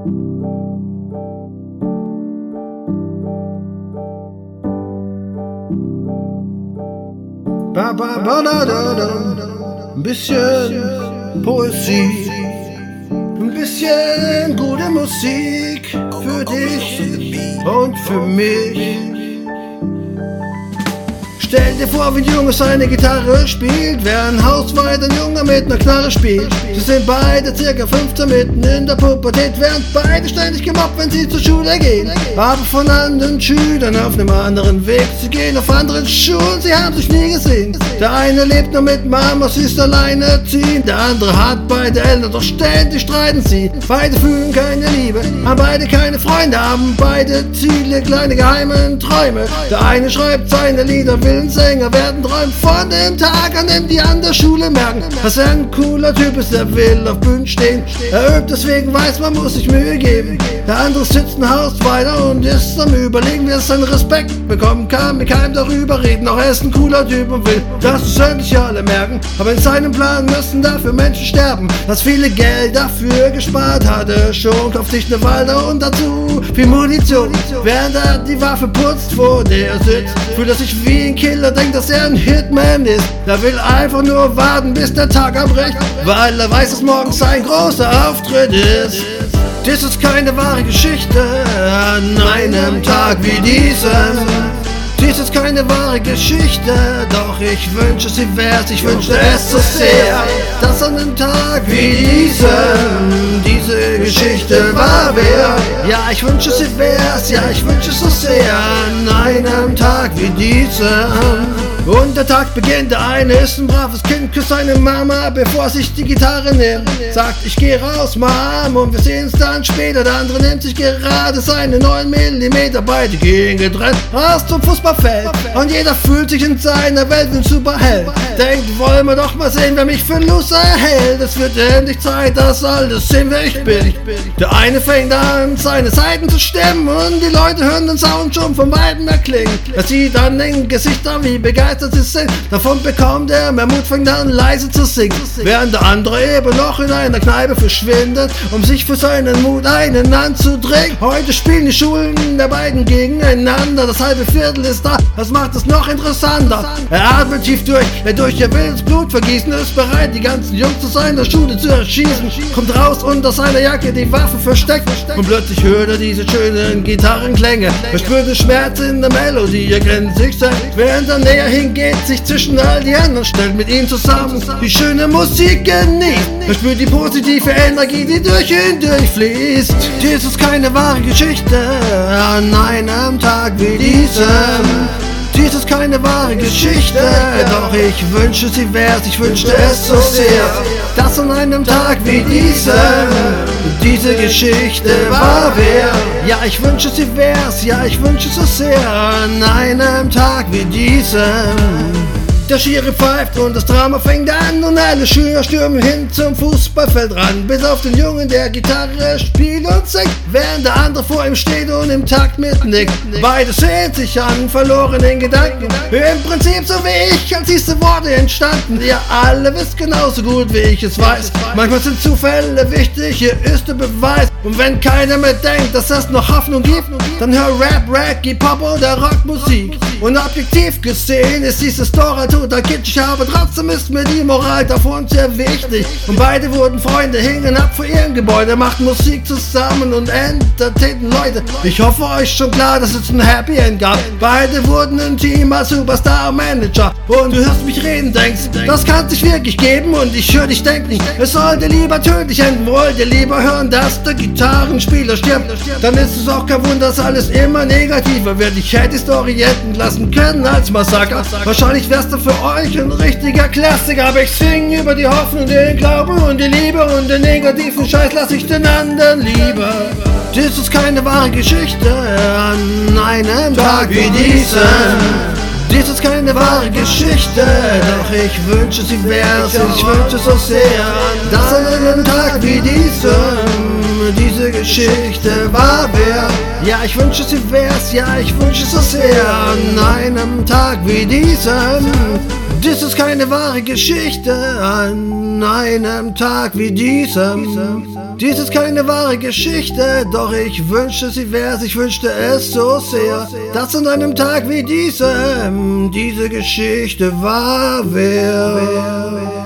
Ba, ba, ba, da, da, da. Ein bisschen Poesie, ein bisschen gute Musik für dich und für mich. Stell dir vor, wie ein Junge seine Gitarre spielt, während hausweit ein Junge mit einer Knarre spielt. Sie sind beide circa 15 mitten in der Pubertät, während beide ständig gemobbt, wenn sie zur Schule gehen. Aber von anderen Schülern auf einem anderen Weg. Sie gehen auf anderen Schulen, sie haben sich nie gesehen. Der eine lebt nur mit Mama, sie ist alleinerziehend. Der andere hat beide Eltern, doch ständig streiten sie. Beide fühlen keine Liebe, haben beide keine Freunde, haben beide Ziele, kleine geheime Träume. Der eine schreibt seine Lieder, will Sänger werden, träumt von dem Tag, an dem die an der Schule merken, dass er ein cooler Typ ist, der will auf Bühnen stehen. Er übt, deswegen weiß, man muss sich Mühe geben. Der andere sitzt ein Haus weiter und ist am Überlegen, wie er seinen Respekt bekommen kann. Mit keinem darüber reden, auch er ist ein cooler Typ und will, dass es endlich alle merken. Aber in seinem Plan müssen dafür Menschen sterben. Das viele Geld dafür gespart hatte, schon kauft sich eine Walder und dazu viel Munition. Während er die Waffe putzt, vor der er sitzt, fühlt er sich wie ein Killer, denkt, dass er ein Hitman ist. Der will einfach nur warten, bis der Tag abbricht, weil er weiß, dass morgens sein großer Auftritt ist. Dies ist keine wahre Geschichte an einem Tag wie diesem. Dies ist keine wahre Geschichte, doch ich wünsche sie wär's, ich wünschte es so sehr, dass an einem Tag wie diesem diese Geschichte wahr wär. Ja, ich wünsche sie wär's, ja, ich wünsche es so sehr an einem Tag wie diesem. Und der Tag beginnt, der eine ist ein braves Kind, küsst seine Mama, bevor er sich die Gitarre nimmt. Sagt, ich geh raus, Mom, und wir sehen's dann später. Der andere nimmt sich gerade seine 9 mm, beide gehen getrennt raus zum Fußballfeld. Und jeder fühlt sich in seiner Welt ein Superheld. Denkt, wollen wir doch mal sehen, wer mich für Loser hält. Es wird endlich Zeit, dass alles sehen, wer ich bin. Der eine fängt an, seine Seiten zu stemmen und die Leute hören den Sound schon von weitem erklingen. Er sieht an den Gesichtern, wie begeistert sie sind. Davon bekommt er mehr Mut, fängt an leise zu singen. Während der andere eben noch in einer Kneipe verschwindet, um sich für seinen Mut einen anzudrängen. Heute spielen die Schulen der beiden gegeneinander. Das halbe Viertel ist da, das macht es noch interessanter. Er atmet tief durch, er durch ihr wildes Blut vergießen, ist bereit, die ganzen Jungs zu seiner Schule zu erschießen. Kommt raus unter seiner Jacke, die Waffe versteckt. Und plötzlich hört er diese schönen Gitarrenklänge. Er spürt den Schmerz in der Melodie, er grenzt sich selbst, während er näher hingeht, sich zwischen all die anderen stellt mit ihm zusammen die schöne Musik genießt. Er spürt die positive Energie, die durch ihn durchfließt. Dies ist keine wahre Geschichte an einem Tag wie diesem. Dies ist keine wahre Geschichte, doch ich wünsche sie wär's, ich wünschte es so sehr, dass an einem Tag wie diesem diese Geschichte wahr wär. Ja, ich wünsche sie wär's, ja, ich wünsche es so sehr. An einem Tag wie diesem. Der Schiri pfeift und das Drama fängt an und alle Schüler stürmen hin zum Fußballfeld ran. Bis auf den Jungen, der Gitarre spielt und singt, während der andere vor ihm steht und im Takt mitnickt. Beide sehen sich an, verloren in Gedanken. Im Prinzip so wie ich, als diese Worte entstanden. Ihr alle wisst genauso gut, wie ich es weiß. Manchmal sind Zufälle wichtig, hier ist der Beweis. Und wenn keiner mehr denkt, dass es noch Hoffnung gibt, dann hör Rap, Reggae, Pop oder Rockmusik. Und objektiv gesehen ist diese Story total kitschig, aber trotzdem ist mir die Moral davon sehr wichtig. Und beide wurden Freunde, hingen ab vor ihrem Gebäude, machten Musik zusammen und entertainten Leute. Ich hoffe euch schon klar, dass es ein Happy End gab. Beide wurden ein Team als Superstar Manager. Und du hörst mich reden, denkst, das kann sich wirklich geben und ich höre dich denken, es sollte lieber tödlich enden, wollt ihr lieber hören, dass der Gitarrenspieler stirbt. Dann ist es auch kein Wunder, dass alles immer negativer wird. Ich hätte Story enden lassen können als Massaker. Wahrscheinlich wär's dann für euch ein richtiger Klassiker, aber ich sing über die Hoffnung, den Glauben und die Liebe und den negativen Scheiß lass ich den anderen lieber. Dies ist keine wahre Geschichte an einem Tag wie diesem. Dies ist keine wahre Geschichte, doch ich wünsche sie wär's, ich wünsche so sehr, dass an einem Tag wie diesem diese Geschichte wahr wär. Ja, ich wünsche sie wär's, ja, ich wünsche so sehr an einem Tag wie diesem. Dies ist keine wahre Geschichte an einem Tag wie diesem. Dies ist keine wahre Geschichte, doch ich wünschte sie wär's, ich wünschte es so sehr, dass an einem Tag wie diesem diese Geschichte wahr wäre.